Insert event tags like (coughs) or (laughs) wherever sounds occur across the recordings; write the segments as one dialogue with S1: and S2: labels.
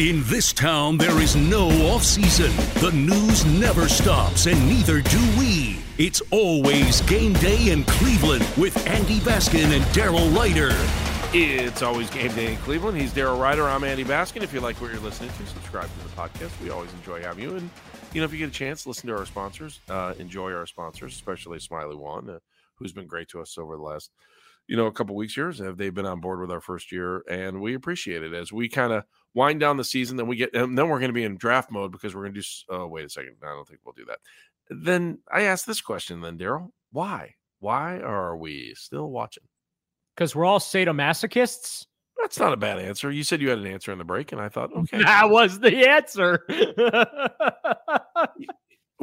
S1: In this town, there is no off season. The news never stops, and neither do we. It's always game day in Cleveland with Andy Baskin and Daryl Ruiter.
S2: It's always game day in Cleveland. He's Daryl Ruiter. I'm Andy Baskin. If you like what you're listening to, subscribe to the podcast. We always enjoy having you. And, you know, if you get a chance, listen to our sponsors. Uh, enjoy our sponsors, especially Smiley One, uh, who's been great to us over the last, you know, a couple weeks here. Have they been on board with our first year? And we appreciate it as we kind of – wind down the season. Then we get, and then we're going to be in draft mode because we're going to do. Oh, wait a second. I don't think we'll do that. Then I ask this question, then Daryl, why? Why are we still watching?
S3: Because we're all sadomasochists.
S2: That's not a bad answer. You said you had an answer in the break, and I thought, (laughs) okay,
S3: that was the answer. (laughs)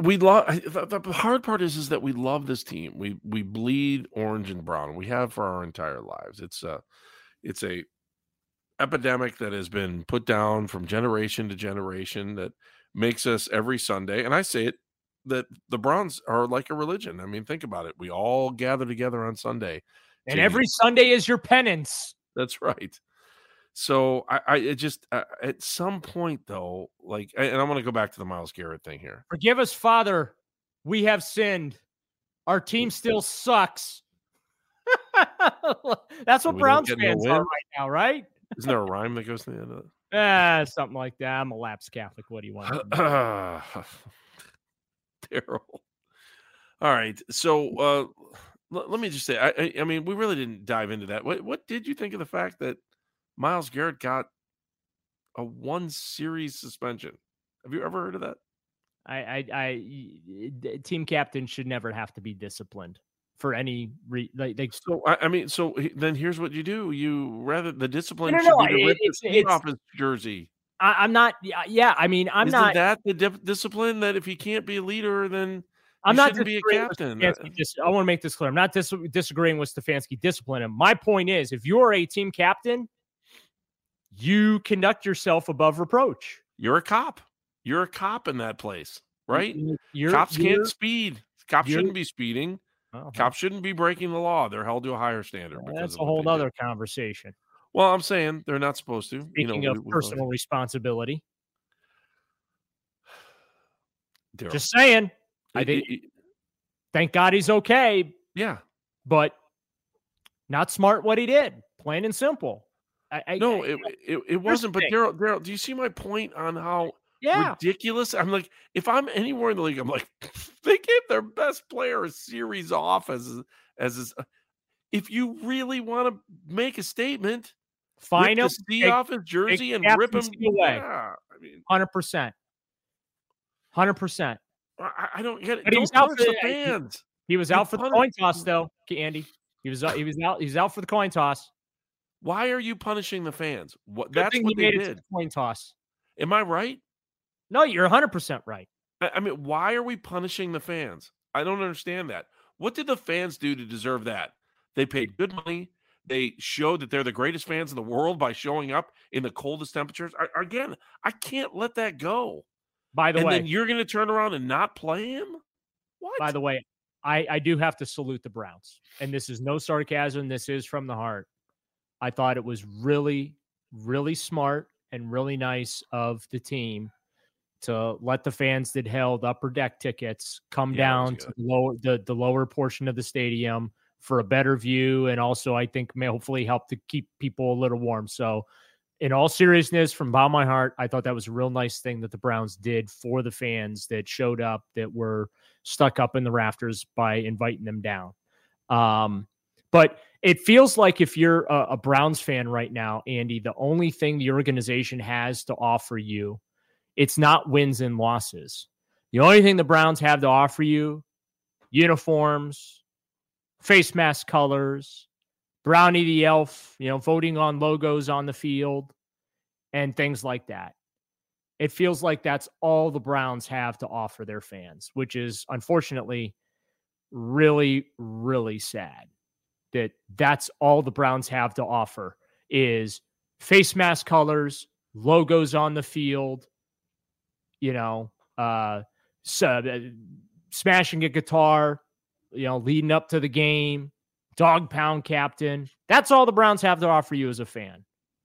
S2: we love the, the, hard part is is that we love this team. We we bleed orange and brown. We have for our entire lives. It's a it's a epidemic that has been put down from generation to generation that makes us every Sunday, and I say it that the Browns are like a religion. I mean, think about it. We all gather together on Sunday,
S3: and every Sunday is your penance.
S2: That's right. So I, I just uh, at some point though, like, and I'm going to go back to the Myles Garrett thing here.
S3: Forgive us, Father. We have sinned. Our team still sucks. (laughs) That's what Browns fans are right now, right?
S2: Isn't there a rhyme that goes to the end of it? (laughs)
S3: Ah, something like that. I'm a lapsed Catholic. What do you want?
S2: Terrible. (laughs) All right. So uh, l- let me just say, I, I, I, mean, we really didn't dive into that. What, what did you think of the fact that Myles Garrett got a one series suspension? Have you ever heard of that?
S3: I, I, I, team captain should never have to be disciplined for any re- like, like
S2: so I, I, mean so then here's what you do you rather the discipline no, no, should be to rip it's, off his jersey
S3: I, am not yeah I mean I'm
S2: Isn't
S3: not
S2: that the di- discipline that if he can't be a leader then I'm not be a captain.
S3: Uh, just, I want to make this clear. I'm not dis- disagreeing with Stefanski discipline. And my point is, if you're a team captain, you conduct yourself above reproach.
S2: You're a cop. You're a cop in that place, right? You're, Cops can't speed. Cops shouldn't be speeding. Uh-huh. Cops shouldn't be breaking the law. They're held to a higher standard.
S3: Well, that's a whole other do. conversation.
S2: Well, I'm saying they're not supposed to.
S3: Speaking you know, of we, personal we responsibility. (sighs) Daryl. Just saying. I think. thank God he's okay.
S2: Yeah.
S3: But not smart what he did. Plain and simple.
S2: I, I no, I, it, it, it wasn't. But Daryl, Daryl, do you see my point on how yeah. ridiculous. I'm like, if I'm anywhere in the league, I'm like, (laughs) they gave their best player a series off as as uh, if you really want to make a statement,
S3: find him,
S2: see off his jersey and rip him away. Yeah,
S3: I mean, hundred percent, hundred percent.
S2: I don't get it. But don't out for the fans.
S3: He, he was out for the coin toss, though, Andy. He was he was out. He's out for the coin toss.
S2: Why are you punishing the fans? What Good that's what they did.
S3: coin toss.
S2: Am I right?
S3: No, you're 100% right.
S2: I mean, why are we punishing the fans? I don't understand that. What did the fans do to deserve that? They paid good money. They showed that they're the greatest fans in the world by showing up in the coldest temperatures. I, again, I can't let that go.
S3: By the
S2: and
S3: way,
S2: then you're going to turn around and not play him? What?
S3: By the way, I, I do have to salute the Browns. And this is no sarcasm. This is from the heart. I thought it was really, really smart and really nice of the team to let the fans that held upper deck tickets come yeah, down to the lower the, the lower portion of the stadium for a better view and also I think may hopefully help to keep people a little warm. So in all seriousness, from bottom of my heart, I thought that was a real nice thing that the Browns did for the fans that showed up that were stuck up in the rafters by inviting them down. Um, but it feels like if you're a, a Browns fan right now, Andy, the only thing the organization has to offer you it's not wins and losses. The only thing the Browns have to offer you uniforms, face mask colors, Brownie the elf, you know, voting on logos on the field and things like that. It feels like that's all the Browns have to offer their fans, which is unfortunately really really sad that that's all the Browns have to offer is face mask colors, logos on the field, you know, uh, so, uh, smashing a guitar, you know, leading up to the game, dog pound captain. That's all the Browns have to offer you as a fan.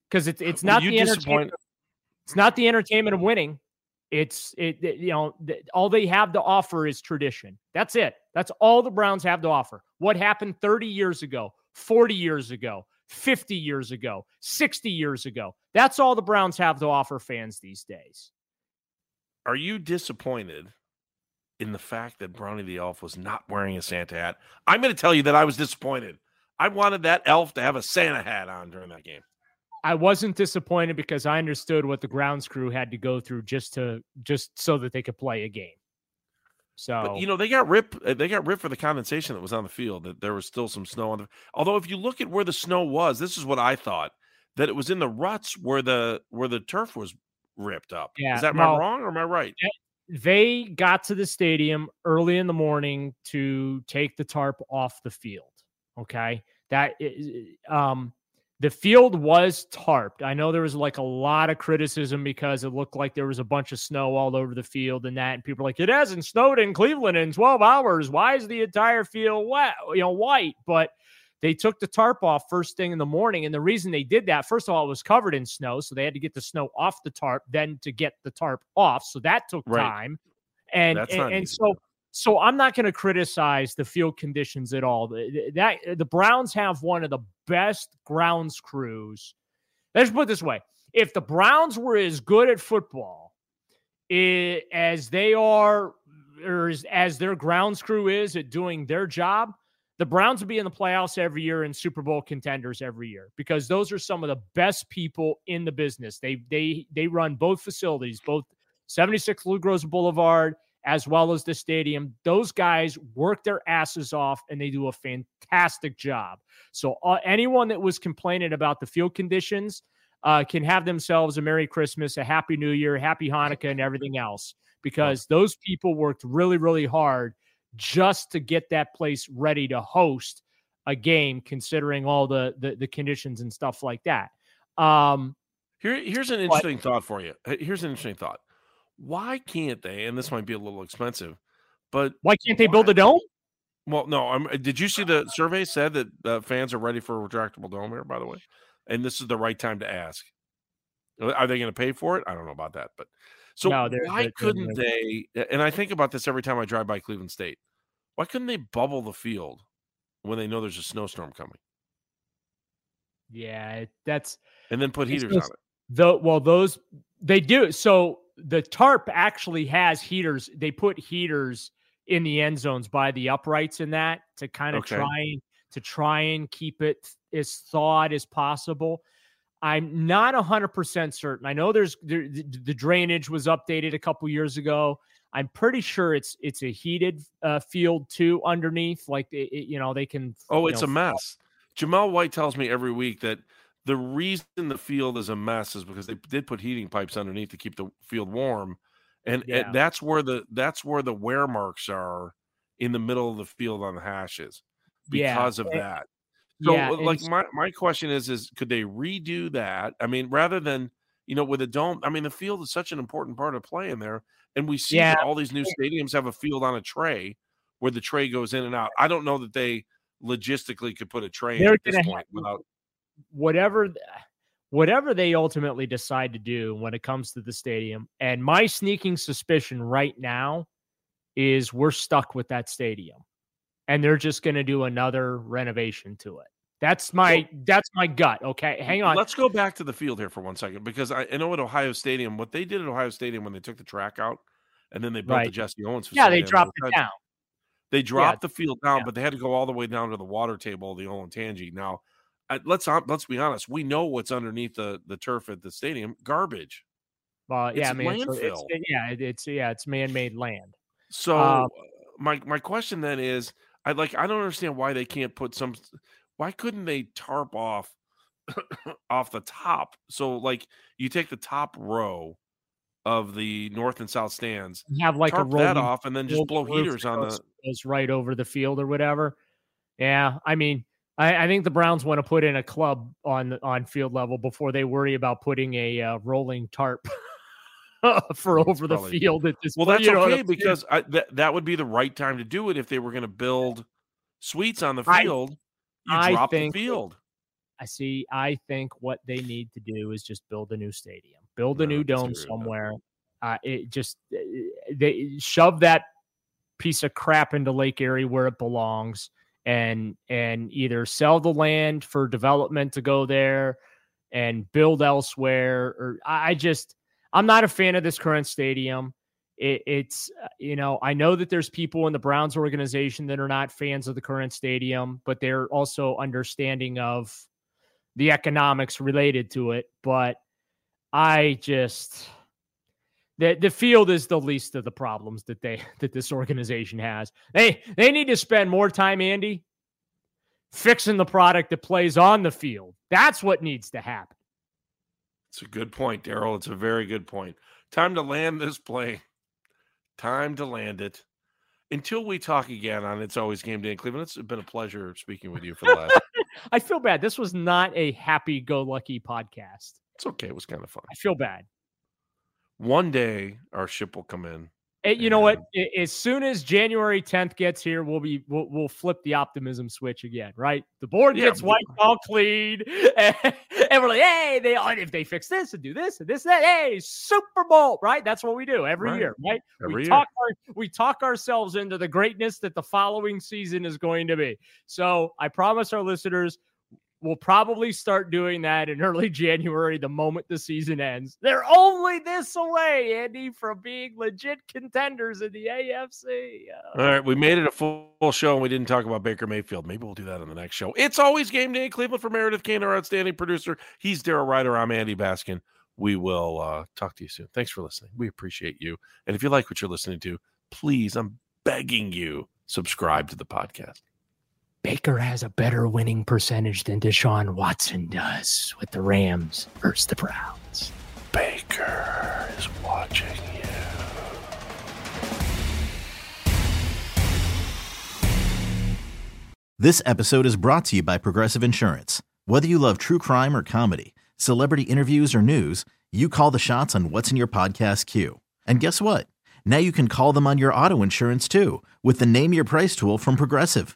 S3: Because it's it's not the entertainment. It's not the entertainment of winning. It's it, it you know th- all they have to offer is tradition. That's it. That's all the Browns have to offer. What happened 30 years ago, 40 years ago, 50 years ago, 60 years ago. That's all the Browns have to offer fans these days.
S2: Are you disappointed in the fact that Brownie the Elf was not wearing a Santa hat? I'm going to tell you that I was disappointed. I wanted that elf to have a Santa hat on during that game.
S3: I wasn't disappointed because I understood what the grounds crew had to go through just to just so that they could play a game. So
S2: but, you know they got ripped. Uh, they got ripped for the condensation that was on the field. That there was still some snow on the. Although if you look at where the snow was, this is what I thought that it was in the ruts where the where the turf was ripped up.
S3: Yeah,
S2: is that
S3: well,
S2: am I wrong or am I right?
S3: They got to the stadium early in the morning to take the tarp off the field. Okay, that is, um the field was tarped. I know there was like a lot of criticism because it looked like there was a bunch of snow all over the field and that. And people are like, it hasn't snowed in Cleveland in 12 hours. Why is the entire field wet, you know, white? But they took the tarp off first thing in the morning. And the reason they did that, first of all, it was covered in snow. So they had to get the snow off the tarp, then to get the tarp off. So that took
S2: Right.
S3: time. And
S2: That's
S3: and, and so so I'm not going to criticize the field conditions at all. The- That the Browns have one of the best grounds crews. Let's put it this way: if the Browns were as good at football i- as they are, or as, as their grounds crew is at doing their job, the Browns would be in the playoffs every year and Super Bowl contenders every year because those are some of the best people in the business. They they they run both facilities, both 76 Lou Groza Boulevard as well as the stadium. Those guys work their asses off and they do a fantastic job. So uh, anyone that was complaining about the field conditions uh, can have themselves a Merry Christmas, a Happy New Year, Happy Hanukkah, and everything else because those people worked really, really hard just to get that place ready to host a game, considering all the the, the conditions and stuff like that. Um,
S2: Here, here's an interesting thought for you. Here's an interesting thought. Why can't they? And this might be a little expensive, but
S3: why can't they build a dome?
S2: well, no. I'm, did you see the survey said that uh, fans are ready for a retractable dome here? By the way, and this is the right time to ask. Are they going to pay for it? I don't know about that, but so
S3: No, they're-
S2: why
S3: they're-
S2: couldn't they? And I think about this every time I drive by Cleveland State. Why couldn't they bubble the field when they know there's a snowstorm coming,
S3: Yeah, that's
S2: and then put heaters on it?
S3: the well those they do so the tarp actually has heaters they put heaters in the end zones by the uprights in that to kind of
S2: Okay.
S3: try to try and keep it as thawed as possible i'm not 100% certain i know there's there, the, the drainage was updated a couple years ago i'm pretty sure it's it's a heated uh, field too underneath like it, it- you know they can
S2: Oh, it's
S3: know,
S2: a mess. Jamal White tells me every week that the reason the field is a mess is because they did put heating pipes underneath to keep the field warm, and, and that's where the that's where the wear marks are in the middle of the field on the hashes
S3: Yeah,
S2: because of that. So,
S3: yeah,
S2: uh, like my my question is is could they redo that? I mean, rather than you know with a dome, I mean the field is such an important part of play in there, and we see all these new stadiums have a field on a tray where the tray goes in and out. I don't know that they logistically could put a tray in at this point without.
S3: Whatever whatever they ultimately decide to do when it comes to the stadium and my sneaking suspicion right now is we're stuck with that stadium and they're just going to do another renovation to it that's my that's my gut okay hang on
S2: Let's go back to the field here for one second because I, I know at Ohio Stadium what they did at Ohio Stadium when they took the track out and then they built the
S3: Right.
S2: Jesse Owens.
S3: yeah they
S2: the
S3: dropped it down
S2: They dropped the field down,
S3: Yeah.
S2: but they had to go all the way down to the water table of the Olentangy. Now, uh, let's let's be honest. We know what's underneath the the turf at the stadium: garbage.
S3: well yeah
S2: It's
S3: i mean it's, it's yeah it's yeah it's man-made land
S2: So
S3: Um,
S2: my my question then is, I like I don't understand why they can't put some. Why couldn't they tarp off (coughs) off the top? So like you take the top row of the north and south stands,
S3: have like
S2: tarp
S3: a
S2: that off, and then just blow heaters on the.
S3: goes right over the field or whatever. Yeah, I mean, I, I think the Browns want to put in a club on on field level before they worry about putting a uh, rolling tarp (laughs) for
S2: That's
S3: over the field at this
S2: Well,
S3: point,
S2: that's
S3: you know
S2: okay because I, that that would be the right time to do it if they were going to build suites on the
S3: I-
S2: field. you
S3: I
S2: drop
S3: think-
S2: the field.
S3: I see. I think what they need to do is just build a new stadium, build a no, new dome somewhere. Uh, it just eh, they shove that piece of crap into Lake Erie where it belongs, and and either sell the land for development to go there and build elsewhere. Or I just I'm not a fan of this current stadium. It, it's uh, you know I know that there's people in the Browns organization that are not fans of the current stadium, but they're also understanding of the economics related to it. But I just the the field is the least of the problems that they (laughs) that this organization has. They they need to spend more time, Andy, fixing the product that plays on the field. That's what needs to happen.
S2: It's a good point, Daryl. It's a very good point. Time to land this plane. Time to land it. Until we talk again on It's Always Game Day in Cleveland, it's been a pleasure speaking with you for the last. (laughs)
S3: I feel bad. This was not a happy go lucky podcast.
S2: It's okay. It was kind of fun.
S3: I feel bad.
S2: One day our ship will come in
S3: you know what? As soon as January 10th gets here, we'll be we'll, we'll flip the optimism switch again, right? The board gets yeah. wiped all clean, (laughs) and, and we're like, hey, they if they fix this and do this and this that, hey, Super Bowl, right? That's what we do every right. year, right?
S2: Every
S3: we
S2: year.
S3: talk our, we talk ourselves into the greatness that the following season is going to be. So I promise our listeners We'll probably start doing that in (laughs) early January, the moment the season ends. They're only this away, Andy, from being legit contenders in the AFC.
S2: All right, we made it a full show and we didn't talk about Baker Mayfield. Maybe we'll do that on the next show. It's always game day in Cleveland for Meredith Kane, our outstanding producer. He's Daryl Ruiter. I'm Andy Baskin. We will uh, talk to you soon. Thanks for listening. We appreciate you. And if you like what you're listening to, please, I'm begging you, subscribe to the podcast.
S3: Baker has a better winning percentage than Deshaun Watson does with the Rams versus the Browns.
S2: Baker is watching you.
S4: This episode is brought to you by Progressive Insurance. Whether you love true crime or comedy, celebrity interviews or news, you call the shots on what's in your podcast queue. And guess what? Now you can call them on your auto insurance too with the Name Your Price tool from Progressive.